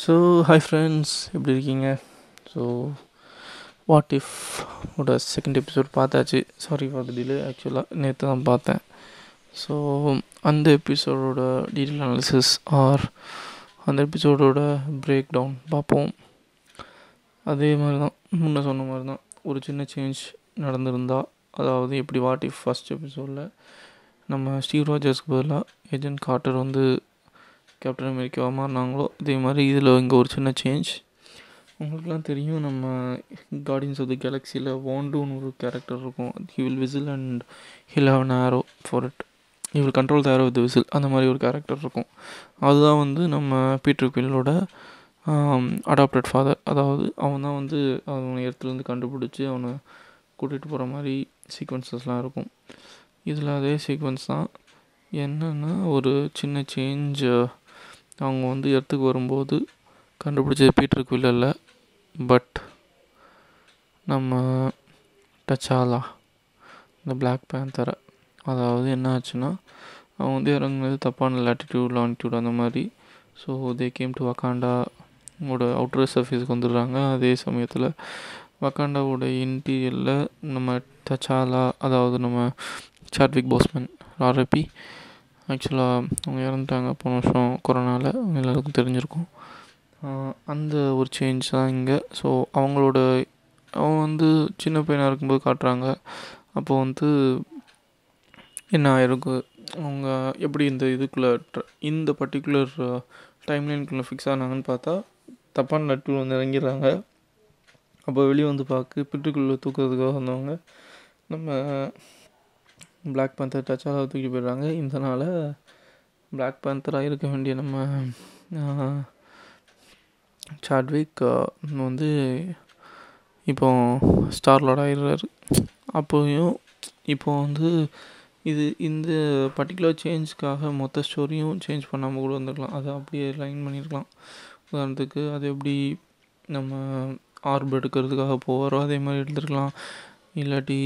So hi friends எப்படி இருக்கீங்க? So what if ஓட செகண்ட் எபிசோட் பார்த்தாச்சு. சாரி ஃபார் த டிலே ஆக்சுவலாக நேற்று தான் பார்த்தேன். ஸோ அந்த எபிசோடோட டீட்டெயில் அனாலிசிஸ் ஆர் அந்த எபிசோடோட பிரேக் டவுன் பார்ப்போம். அதே மாதிரி தான் முன்ன சொன்ன மாதிரி தான். ஒரு சின்ன சேஞ்ச் நடந்திருந்தா அதாவது எப்படி வாட் இஃப் ஃபஸ்ட் எபிசோடில் நம்ம ஸ்டீவ் ராஜர்ஸ்க்கு பதிலாக ஏஜென்ட் கார்ட்டர் வந்து கேப்டன் அமெரிக்காவாக மாறினாங்களோ இதே மாதிரி இதில் இங்கே ஒரு சின்ன சேஞ்ச் உங்களுக்குலாம் தெரியும் நம்ம கார்டியன்ஸ் ஆஃப் த கேலக்ஸியில் வாண்டுன்னு ஒரு கேரக்டர் இருக்கும். He will whistle and he'll have an arrow for it he will control the arrow with whistle அந்த மாதிரி ஒரு கேரக்டர் இருக்கும். அதுதான் வந்து நம்ம பீட்டர் குயிலோட அடாப்டட் ஃபாதர் அதாவது அவன் தான் வந்து அவனை இடத்துலேருந்து கண்டுபிடிச்சி அவனை கூட்டிகிட்டு போகிற மாதிரி சீக்வன்சஸ்லாம் இருக்கும். இதில் அதே சீக்வன்ஸ் தான். என்னென்னா ஒரு சின்ன சேஞ்சு அவங்க வந்து இடத்துக்கு வரும்போது கண்டுபிடிச்சது பீட்டர் குயில் இல்லை பட் நம்ம டச்சாலா இந்த பிளாக் பேந்தரை அதாவது என்ன ஆச்சுன்னா அவங்க வந்து இறங்குனது தப்பான லாட்டிடியூட் லாங்கிடியூட் அந்த மாதிரி. So they came to Wakanda ஓட அவுட்டர் சர்ஃபேஸுக்கு வந்துடுறாங்க. அதே சமயத்தில் வக்காண்டாவோட இன்டீரியரில் நம்ம டச்சாலா அதாவது நம்ம சாட்விக் போஸ்மன் ஆர்ஐபி ஆக்சுவலாக அவங்க இறந்துட்டாங்க போன வருஷம் கொரோனாவில் எல்லாருக்கும் தெரிஞ்சிருக்கும். அந்த ஒரு சேஞ்ச் தான் இங்கே. ஸோ அவங்களோட அவங்க வந்து சின்ன பையனாக இருக்கும்போது காட்டுறாங்க. அப்போ வந்து என்ன ஆயிருக்கு? அவங்க எப்படி இந்த இதுக்குள்ளே இந்த பர்டிகுலர் டைம்லைனுக்குள்ளே ஃபிக்ஸ் ஆனாங்கன்னு பார்த்தா தப்பான நட்டு வந்து இறங்கிடுறாங்க. அப்போ வெளியே வந்து பார்க்க பிட்டுக்குள்ளே தூக்குறதுக்காக வந்தவங்க. நம்ம பிளாக் பேந்தர் டச்சாக தூக்கி போயிடுறாங்க. இதனால் பிளாக் பேந்தராக இருக்க வேண்டிய நம்ம சாட்விக் வந்து இப்போ ஸ்டார்லோட ஆயிடுறாரு. அப்போயும் இப்போ வந்து இது இந்த பர்டிகுலர் சேஞ்சுக்காக மொத்த ஸ்டோரியும் சேஞ்ச் பண்ணாமல் கூட வந்துருக்கலாம் அதை அப்படியே லைன் பண்ணியிருக்கலாம். உதாரணத்துக்கு அது எப்படி நம்ம ஆர்பு எடுக்கிறதுக்காக போகிறோம் அதே மாதிரி எடுத்துருக்கலாம். இல்லாட்டி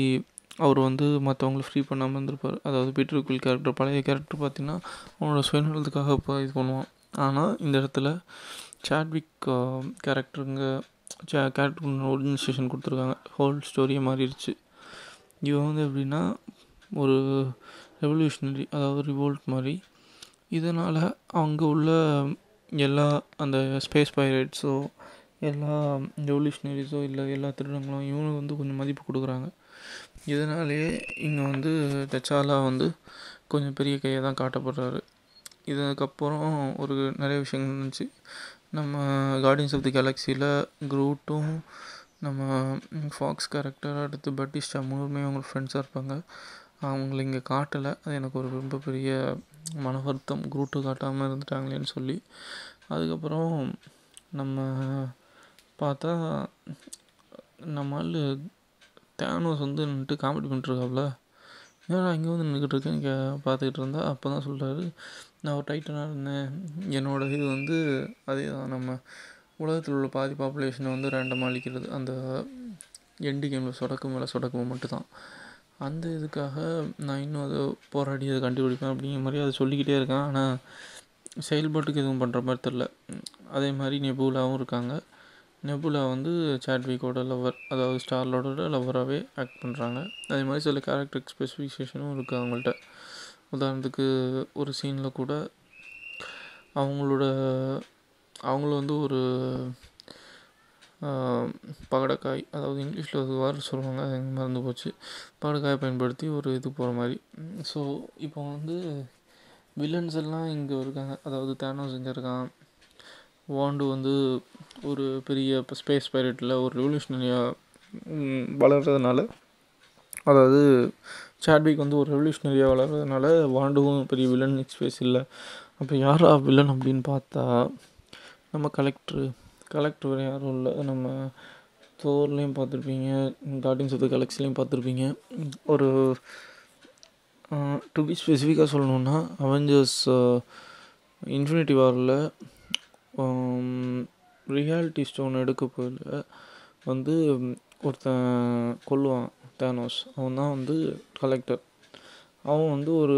அவர் வந்து மற்றவங்கள ஃப்ரீ பண்ணாமல் இருந்திருப்பார். அதாவது பீட்டர் குயில் கேரக்டர் பழைய கேரக்டர் பார்த்திங்கன்னா அவனோட சுயநலத்துக்காக இப்போ இது பண்ணுவான். ஆனால் இந்த இடத்துல சாட்விக் கேரக்டருங்க சே கேரக்டருக்கு ஆர்கனைசேஷன் கொடுத்துருக்காங்க. ஹோல் ஸ்டோரியை மாறிடுச்சு. இவன் வந்து எப்படின்னா ஒரு ரெவல்யூஷனரி அதாவது ரிவோல்ட் மாதிரி. இதனால் அங்கே உள்ள எல்லா அந்த ஸ்பேஸ் பைரட்ஸோ எல்லா ரெவல்யூஷனரிஸோ இல்லை எல்லா திருடங்களும் இவனுக்கு வந்து கொஞ்சம் மதிப்பு கொடுக்குறாங்க. இதனாலேயே இங்கே வந்து டச்சாலா வந்து கொஞ்சம் பெரிய கையை தான் காட்டப்படுறாரு. இதுக்கப்புறம் ஒரு நிறைய விஷயங்கள் இருந்துச்சு நம்ம கார்டியன்ஸ் ஆஃப் தி கேலக்ஸியில் குரூட்டும் நம்ம ஃபாக்ஸ் கேரக்டர் அடுத்து பட்டிஸ்டா மூணுமே அவங்க ஃப்ரெண்ட்ஸாக இருப்பாங்க. அவங்கள இங்கே காட்டலை. அது எனக்கு ஒரு ரொம்ப பெரிய மன வருத்தம். குரூட்டு காட்டாமல் இருந்துட்டாங்களேன்னு சொல்லி. அதுக்கப்புறம் நம்ம பார்த்தா நம்மால் தேனோஸ் வந்து நின்றுட்டு காமெடி பண்ணிட்டுருக்காப்புல ஏன்னா இங்கே வந்து நின்றுக்கிட்டு இருக்கேன் இங்கே பார்த்துக்கிட்டு இருந்தா அப்போ தான் சொல்கிறாரு நான் ஒரு டைட்டனாக இருந்தேன். என்னோடய இது வந்து அதே தான் நம்ம உலகத்தில் உள்ள பாதி பாப்புலேஷனை வந்து ரேண்டமாக அழிக்கிறது. அந்த எண்டு கேமில் சொடக்கு மேலே சொடக்கு மட்டும்தான். அந்த இதுக்காக நான் இன்னும் அதை போராடி அதை கண்டுபிடிப்பேன் அப்படிங்கிற மாதிரி அதை சொல்லிக்கிட்டே இருக்கேன். ஆனால் செயல்பாட்டுக்கு எதுவும் பண்ணுற மாதிரி தெரில அதே மாதிரி நெபூலாகவும் இருக்காங்க. நெபுலா வந்து சாட்விக்கோட லவர் அதாவது ஸ்டார்லோட லவராகவே ஆக்ட் பண்ணுறாங்க அதே மாதிரி சில கேரக்டர் ஸ்பெசிஃபிகேஷனும் இருக்குது அவங்கள்ட்ட. உதாரணத்துக்கு ஒரு சீனில் கூட அவங்களோட அவங்கள வந்து ஒரு பகடக்காய் அதாவது இங்கிலீஷில் ஒரு வார்த்தை சொல்லுவாங்க அது மறந்து போச்சு. பகடக்காயை பயன்படுத்தி ஒரு இது போகிற மாதிரி. ஸோ இப்போ வந்து வில்லன்ஸ் எல்லாம் இங்கே இருக்காங்க. அதாவது தேனோஸ் இங்கே இருக்கான். வாண்டு வந்து ஒரு பெரிய இப்போ ஸ்பேஸ் பைரட்டில் ஒரு ரெவல்யூஷனரியாக வளர்கிறதுனால அதாவது சாட்விக் வந்து ஒரு ரெவல்யூஷனரியாக வளர்கிறதுனால வாண்டுவும் பெரிய வில்லன் ஸ்பேஸ் இல்லை அப்போ யாரா வில்லன் அப்படின்னு பார்த்தா நம்ம கலெக்டரு கலெக்டர் வேறு யாரும் இல்லை. நம்ம தோர்லேயும் பார்த்துருப்பீங்க கார்டியன்ஸ் ஆஃப் த கேலக்ஸிலையும் பார்த்துருப்பீங்க. ஒரு டு பி ஸ்பெசிஃபிக்காக சொல்லணுன்னா அவெஞ்சர்ஸ் இன்ஃபினிட்டி வாரில் ரியாலிட்டி ஸ்டோன் எடுக்க போதில் வந்து ஒருத்தன் கொல்லுவான் தேனோஸ் அவன் தான் வந்து கலெக்டர் அவன் வந்து ஒரு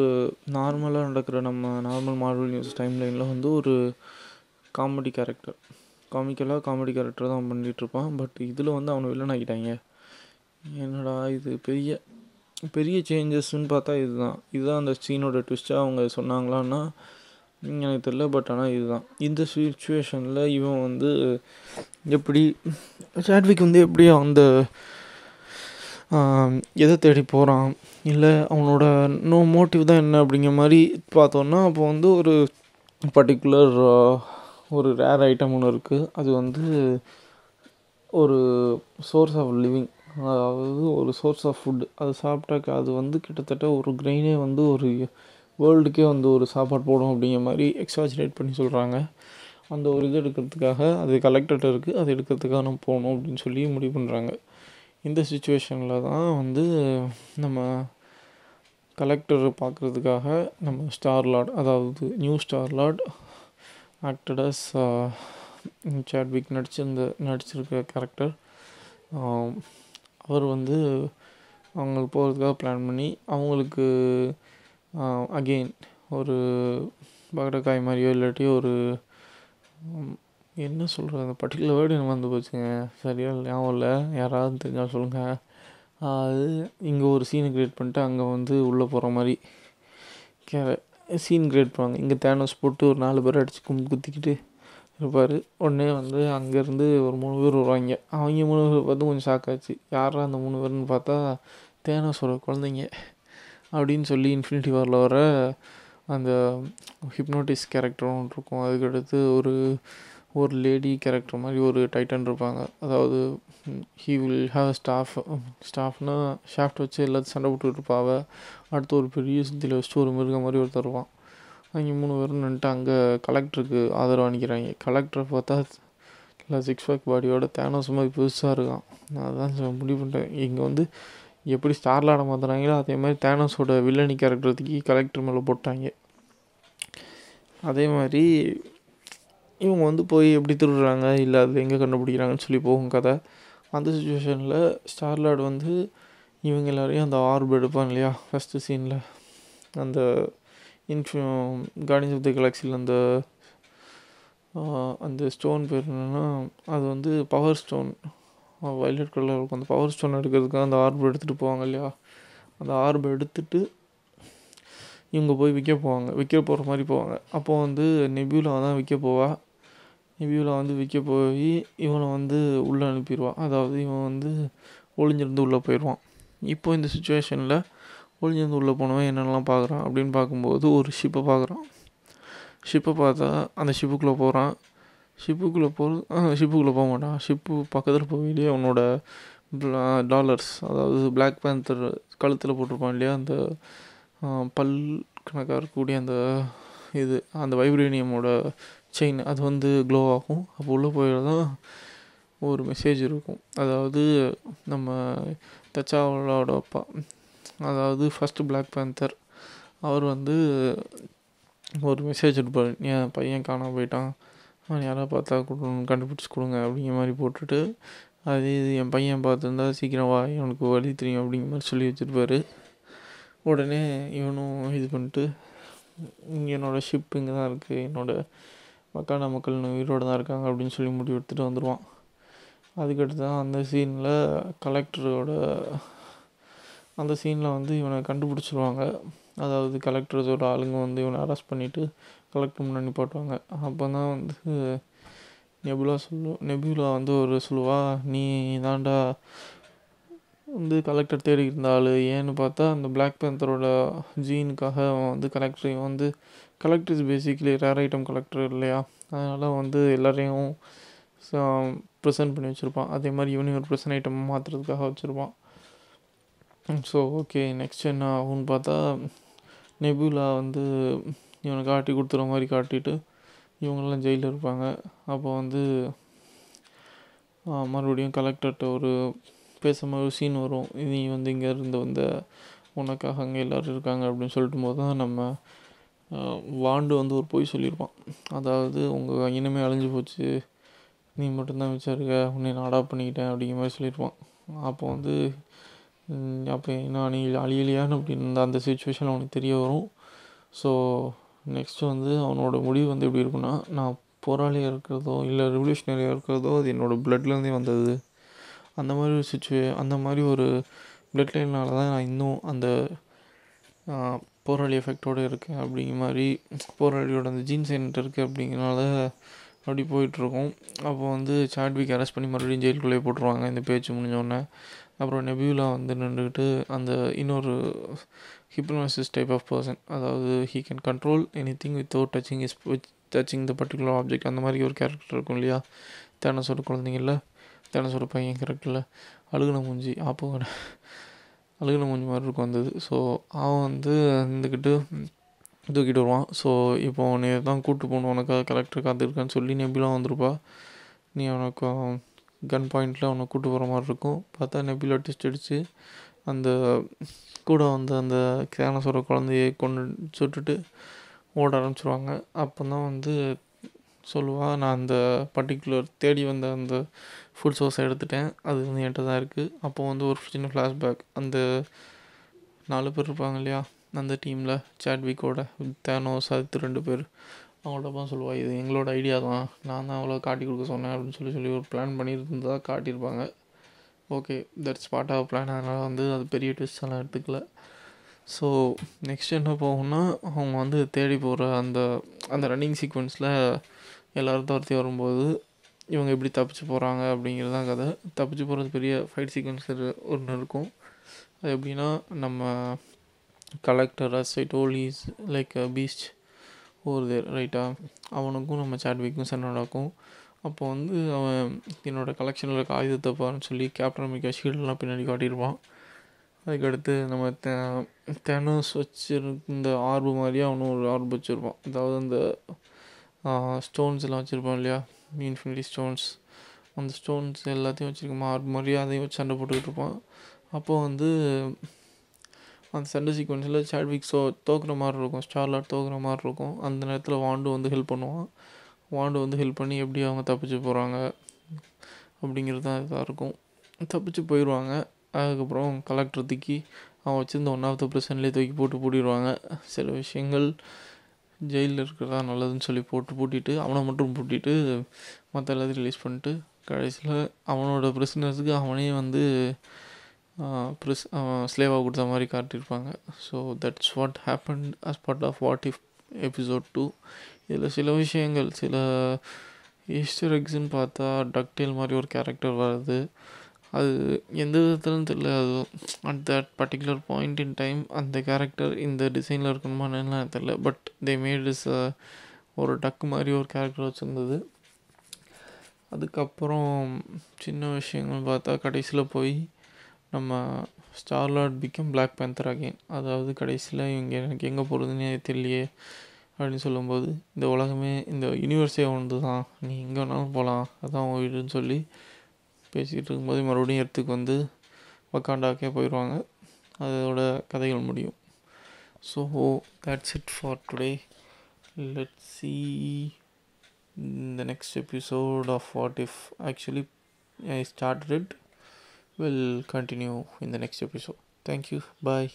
நார்மலாக நடக்கிற நம்ம நார்மல் மார்வல் நியூஸ் டைம் லைனில் வந்து ஒரு காமெடி கேரக்டர் காமிக்கலாக காமெடி கேரக்டர் தான் பண்ணிகிட்ருப்பான் பட் இதில் வந்து அவனை வில்லன் ஆக்கிட்டாங்க. என்னடா இது? பெரிய பெரிய சேஞ்சஸ்ன்னு பார்த்தா இதுதான். இதுதான் அந்த சீனோட ட்விஸ்ட்டாக அவங்க சொன்னாங்களான்னா எனக்கு தெரில பட் ஆனால் இதுதான். இந்த சுச்சுவேஷனில் இவன் வந்து எப்படி சாட்விக் வந்து எப்படி அந்த எதை தேடி போகிறான் இல்லை அவனோட நோ மோட்டிவ் தான் என்ன அப்படிங்கிற மாதிரி பார்த்தோன்னா அப்போ வந்து ஒரு பர்டிகுலர் ஒரு ரேர் ஐட்டம் ஒன்று இருக்குது அது வந்து ஒரு சோர்ஸ் ஆஃப் லிவிங் அதாவது ஒரு சோர்ஸ் ஆஃப் ஃபுட் அது சாப்பிட்டாக்க அது வந்து கிட்டத்தட்ட ஒரு கிரெயினே வந்து ஒரு வேர்ல்டுக்கே வந்து ஒரு சாப்பாடு போடும் அப்படிங்கிற மாதிரி எக்ஸாஜரேட் பண்ணி சொல்கிறாங்க அந்த ஒரு இது எடுக்கிறதுக்காக அது கலெக்டர்கிட்ட இருக்குது அது எடுக்கிறதுக்காக நம்ம போகணும் அப்படின்னு சொல்லி முடிவு பண்ணுறாங்க இந்த சுச்சுவேஷனில் தான் வந்து நம்ம கலெக்டர் பார்க்குறதுக்காக நம்ம ஸ்டார் லார்ட் அதாவது new star lord acted as Chadwick நடிச்சிருந்த நடிச்சிருக்க கேரக்டர் அவர் வந்து அவங்களுக்கு போகிறதுக்காக பிளான் பண்ணி அவங்களுக்கு அகெயின் ஒரு பகடக்காய் மாதிரியோ இல்லாட்டி ஒரு என்ன சொல்கிறது அந்த பர்டிகுலர் வேர்டு எனக்கு வந்து போச்சுங்க. சரியாக ஞாபகம் இல்லை. யாராவது தெரிஞ்சால் சொல்லுங்கள் அது இங்கே ஒரு சீனை க்ரியேட் பண்ணிட்டு அங்கே வந்து உள்ளே போகிற மாதிரி. கே சீன் க்ரியேட் பண்ணுவாங்க. இங்கே தேனோஸ் போட்டு ஒரு நாலு பேர் அடித்து கும் குத்திக்கிட்டு இருப்பார். உடனே வந்து அங்கேருந்து ஒரு மூணு பேர் வருவாங்க. அவங்க மூணு பேர் பார்த்து கொஞ்சம் ஷாக் ஆச்சு. யாரா அந்த மூணு பேர்னு பார்த்தா தேனோஸோட குழந்தைங்க. அப்படின்னு சொல்லி இன்ஃபினிட்டி வாரில் வர அந்த ஹிப்னோட்டிஸ் கேரக்டரும் ஒன்று இருக்கும். அதுக்கடுத்து ஒரு ஒரு லேடி கேரக்டர் மாதிரி ஒரு டைட்டன் இருப்பாங்க. அதாவது ஹீ வில் ஹாவ் ஸ்டாஃப் ஸ்டாஃப்னா ஷாஃப்ட் வச்சு எல்லாத்தையும் சண்டை போட்டுக்கிட்டு இருப்பாவ அடுத்து ஒரு பெரிய சுத்தியில் வச்சுட்டு ஒரு மிருகம் மாதிரி ஒரு தருவான் அங்கே மூணு பேரும் நின்றுட்டு அங்கே கலெக்டருக்கு ஆதரவு அணிக்கிறாங்க கலெக்டரை பார்த்தா இல்லை சிக்ஸ் பேக் பாடியோட தேனோஸ் மாதிரி புதுசாக இருக்கான். நான் அதான் முடிவு பண்ணிட்டேன். இங்கே வந்து எப்படி ஸ்டார்லாட மாற்றுறாங்களோ அதே மாதிரி தேனோஸோட வில்லனி கேரக்டர் தூக்கி கலெக்டர் மேலே போட்டாங்க. அதே மாதிரி இவங்க வந்து போய் எப்படி திருடுறாங்க இல்லை அது எங்கே கண்டுபிடிக்கிறாங்கன்னு சொல்லி போகும் கதை. அந்த சுச்சுவேஷனில் ஸ்டார்லாட் வந்து இவங்க எல்லாரையும் அந்த ஆர்ப் எடுப்பான் இல்லையா ஃபஸ்ட்டு சீனில் அந்த இன்ஃபி கார்டியன்ஸ் ஆஃப் த கேலக்ஸியில் அந்த அந்த ஸ்டோன் பேர் என்னென்னா அது வந்து பவர் ஸ்டோன் வயலட் கலரில் இருக்கும் அந்த பவர் ஸ்டோன் எடுக்கிறதுக்காக அந்த ஆர்ப் எடுத்துகிட்டு போவாங்க இல்லையா? அந்த ஆர்பை எடுத்துகிட்டு இவங்க போய் விற்க போவாங்க. விற்க போகிற மாதிரி போவாங்க. அப்போது வந்து நெபியூலா தான் விற்க போவா. நெபியூலா வந்து விற்க போய் இவனை வந்து உள்ளே அனுப்பிடுவான் அதாவது இவன் வந்து ஒளிஞ்சிருந்து உள்ளே போயிடுவான் இப்போ இந்த சுச்சுவேஷனில் ஒளிஞ்சிருந்து உள்ளே போனவன் என்னென்னலாம் பார்க்குறான் அப்படின்னு பார்க்கும்போது ஒரு ஷிப்பை பார்க்குறான் ஷிப்பை பார்த்தா அந்த ஷிப்புக்குள்ளே போகிறான் ஷிப்புக்குள்ளே போகிறது ஷிப்புக்குள்ளே போக மாட்டான். ஷிப்பு பக்கத்தில் போயிலே அவனோட டாலர்ஸ் அதாவது பிளாக் பேந்தர் கழுத்தில் போட்டிருப்பான் இல்லையா? அந்த பல் கணக்காக இருக்கக்கூடிய அந்த இது அந்த வைப்ரேனியமோட செயின் அது வந்து க்ளோ ஆகும். அப்போ உள்ளே போயிடதான் ஒரு மெசேஜ் இருக்கும். அதாவது நம்ம தச்சாவளோட அப்பா அதாவது ஃபஸ்ட்டு பிளாக் பேந்தர் அவர் வந்து ஒரு மெசேஜ் இருப்பார் என் பையன் காணாமல் போயிட்டான்? யாராவது பார்த்தா கொடு கண்டுபிடிச்சி கொடுங்க அப்படிங்கிற மாதிரி போட்டுட்டு அது இது என் பையன் பார்த்துருந்தா சீக்கிரம் வா இவனுக்கு வழி தெரியும் அப்படிங்கிற மாதிரி சொல்லி வச்சுருப்பாரு. உடனே இவனும் இது பண்ணிட்டு என்னோடய ஷிப் இங்கே தான் இருக்குது என்னோடய மக்கான மக்கள் உயிரோடு தான் இருக்காங்க அப்படின்னு சொல்லி முடிவு எடுத்துகிட்டு வந்துடுவான் அதுக்கடுத்து தான் அந்த சீனில் கலெக்டரோட அந்த சீனில் வந்து இவனை கண்டுபிடிச்சிருவாங்க. அதாவது கலெக்டர்ஸோட ஆளுங்க வந்து இவனை அரெஸ்ட் பண்ணிவிட்டு கலெக்டர் முன்னாடி போட்டுவாங்க அப்போ தான் வந்து நெபுலா சொல்லுவோம் நெபுலா வந்து ஒரு சொல்லுவா நீ தாண்டா வந்து கலெக்டர் தேடி இருந்த ஆள். ஏன்னு பார்த்தா அந்த பிளாக் பேந்தரோட ஜீனுக்காக அவன் வந்து கலெக்டரையும் வந்து collector is basically rare item collector இல்லையா? அதனால் வந்து எல்லாரையும் ப்ரெசென்ட் பண்ணி வச்சுருப்பான். அதே மாதிரி இவனையும் ஒரு ப்ரெசன்ட் ஐட்டம் மாற்றுறதுக்காக வச்சுருப்பான். ஸோ ஓகே நெக்ஸ்ட் என்ன ஆகும்னு பார்த்தா நெபுலா வந்து இவனை காட்டி கொடுத்துற மாதிரி காட்டிட்டு இவங்கெல்லாம் ஜெயிலில் இருப்பாங்க. அப்போ வந்து மறுபடியும் கலெக்டர்கிட்ட ஒரு பேசும்போது ஒரு சீன் வரும். நீ வந்து இங்கே இருந்து வந்த உனக்காக அங்கே எல்லோரும் இருக்காங்க அப்படின்னு சொல்லிட்டு போது தான் நம்ம வாண்டு வந்து ஒரு பொய் சொல்லியிருப்பான். அதாவது உங்கள் இனிமே அழிஞ்சு போச்சு. நீ மட்டும்தான் வச்சிருக்க. உன்னை நான் அடாப்ட் பண்ணிக்கிட்டேன் அப்படிங்கிற மாதிரி சொல்லியிருப்பான். அப்போ வந்து அப்போ நான் நீ அழியலையான்னு அப்படின்னு அந்த சுச்சுவேஷன் அவனுக்கு தெரிய வரும். ஸோ நெக்ஸ்ட்டு வந்து அவனோட முடிவு வந்து எப்படி இருக்குன்னா நான் போராளியாக இருக்கிறதோ இல்லை ரெவல்யூஷனரியாக இருக்கிறதோ அது என்னோடய பிளட்லேருந்தே வந்தது. அந்த மாதிரி ஒரு சுச்சுவே அந்த மாதிரி ஒரு பிளட் லைனால் தான் நான் இன்னும் அந்த போராளி எஃபெக்டோடு இருக்கேன் அப்படிங்கிற மாதிரி போராளியோட அந்த ஜீன்ஸ் என்கிட்ட இருக்குது அப்படிங்கிறனால அப்படி போயிட்டுருக்கோம் அப்போ வந்து சாட்விக் அரெஸ்ட் பண்ணி மறுபடியும் ஜெயிலுக்குள்ளேயே போட்டுருவாங்க. இந்த பேச்சு முடிஞ்சோடனே அப்புறம் நெபியூலா வந்து நின்றுக்கிட்டு அந்த இன்னொரு ஹிப்னோசிஸ் டைப் ஆஃப் பர்சன் அதாவது he can control any thing without touching is with touching the particular object அந்த மாதிரி ஒரு கேரக்டர் இருக்கும் இல்லையா? தேனசோட குழந்தைங்கள தேனசோட பையன் கேரக்டரில் அழுகுன மூஞ்சி அப்போ அழுகுன மூஞ்சி மாதிரி இருக்கும் வந்தது ஸோ அவன் வந்து இருந்துக்கிட்டு தூக்கிட்டு வருவான். ஸோ இப்போ நீ தான் கூப்பிட்டு போகணும். உனக்காக கலெக்டர் காத்திருக்கான்னு சொல்லி நெபிலாம் வந்திருப்பா. நீ அவனுக்கு கன் பாயிண்டில் அவனை கூட்டு போகிற மாதிரி இருக்கும். பார்த்தா நெபிலா டெஸ்ட் அடித்து அந்த கூட வந்து அந்த கேனசோர குழந்தைய கொண்டு சுட்டுட்டு ஓட ஆரம்பிச்சிருவாங்க. அப்போ தான் வந்து சொல்லுவா நான் அந்த பர்டிகுலர் தேடி வந்த அந்த ஃபுட் சோர்ஸை எடுத்துட்டேன். அது வந்து என்கிட்ட தான் இருக்குது அப்போது வந்து ஒரு சின்ன ஃப்ளாஷ்பேக் அந்த நாலு பேர் இருப்பாங்க இல்லையா அந்த டீமில் சாட்விக்கோட தேனோஸ் அது ரெண்டு பேர். அவங்கள்ட்ட தான் சொல்லுவாள் இது எங்களோட ஐடியா தான். நான் தான் அவ்வளோ காட்டி கொடுக்க சொன்னேன் அப்படின்னு சொல்லி சொல்லி ஒரு பிளான் பண்ணியிருந்ததாக காட்டியிருப்பாங்க. Okay that's part of plan அதனால் வந்து அது பெரிய ட்விஸ்டெல்லாம் எடுத்துக்கல. ஸோ நெக்ஸ்ட் என்ன போகும்னா அவங்க வந்து தேடி போகிற அந்த அந்த ரன்னிங் சீக்வன்ஸில் எல்லோரும் துரத்தி வரும்போது இவங்க எப்படி தப்பிச்சு போகிறாங்க அப்படிங்கிறது தான் கதை. தப்பிச்சு போகிறது பெரிய ஃபைட் சீக்வன்ஸ் ஒன்று இருக்கும். அது எப்படின்னா நம்ம collector as I told is like beach போகிறது ரைட்டாக அவனுக்கும் நம்ம சாட்விக்கும் சண்டை நடக்கும். அப்போ வந்து அவன் என்னோட கலெக்ஷனில் இருக்க ஆயுதத்தை பாருன்னு சொல்லி கேப்டன் அமெரிக்கா ஷீல்டெலாம் பின்னாடி காட்டியிருப்பான். அதுக்கடுத்து நம்ம தே தெனஸ் வச்சிருந்த ஆர்பு மாதிரியே அவனும் ஒரு ஆர்பு வச்சுருப்பான். அதாவது அந்த ஸ்டோன்ஸ் எல்லாம் வச்சுருப்பான் இல்லையா? இன்ஃபினிட்டி ஸ்டோன்ஸ் அந்த ஸ்டோன்ஸ் எல்லாத்தையும் வச்சுருக்கோமா ஆர்பு மாதிரியே அதையும் வச்சு சண்டை போட்டுக்கிட்டு இருப்பான். அப்போது வந்து அந்த சண்டை சீக்வன்ஸில் சாட்விக் ஸோ தோக்குற மாதிரி இருக்கும். ஸ்டார்லாட் தோக்குற மாதிரி இருக்கும். அந்த நேரத்தில் வாண்டு வந்து ஹெல்ப் பண்ணுவான். வாண்டு வந்து ஹெல்ப் பண்ணி எப்படி அவங்க தப்பிச்சு போகிறாங்க அப்படிங்கிறது தான் இதாக இருக்கும். தப்பிச்சு போயிடுவாங்க. அதுக்கப்புறம் கலெக்டர் தூக்கி அவன் வச்சிருந்த ஒன் ஆஃப் த பிரசன்லேயே தூக்கி போட்டு பூட்டிடுவாங்க. சில விஷயங்கள் ஜெயிலில் இருக்கிறதா நல்லதுன்னு சொல்லி போட்டு பூட்டிட்டு அவனை மட்டும் பூட்டிட்டு மற்ற எல்லாத்தையும் ரிலீஸ் பண்ணிட்டு கடைசியில் அவனோட ப்ரிசனர்ஸுக்கு அவனே வந்து ப்ரிஸ் ஸ்லேவாக கொடுத்த மாதிரி காட்டியிருப்பாங்க. So that's what happen as part of what if episode two இதில் சில விஷயங்கள் சில ஈஸ்டர் எக்ஸ்ன்னு பார்த்தா டக்டேல் மாதிரி ஒரு கேரக்டர் வருது. அது எந்த விதத்துலன்னு தெரியல. அது at that particular point in time அந்த கேரக்டர் இந்த டிசைனில் இருக்கணுமா என்னன்னு தெரில பட் தே மேட் இஸ் ஒரு டக்கு மாதிரி ஒரு கேரக்டர் வச்சுருந்தது. அதுக்கப்புறம் சின்ன விஷயங்கள் பார்த்தா கடைசியில் போய் நம்ம Star Lord become Black Panther again அதாவது கடைசியில் இவங்க எனக்கு எங்கே போகிறதுனே தெரியலையே அப்படின்னு சொல்லும்போது இந்த உலகமே இந்த யூனிவர்ஸே ஒன்று தான் நீ எங்கே வேணாலும் போகலாம் அதான் உன் வீடுன்னு சொல்லி பேசிகிட்டு இருக்கும்போது மறுபடியும் இடத்துக்கு வந்து வக்காண்டாக்கே போயிடுவாங்க. அதோட கதைகள் முடியும். So that's it for today let see இந்த next episode of what if actually I start it will continue in the next episode. Thank you. Bye.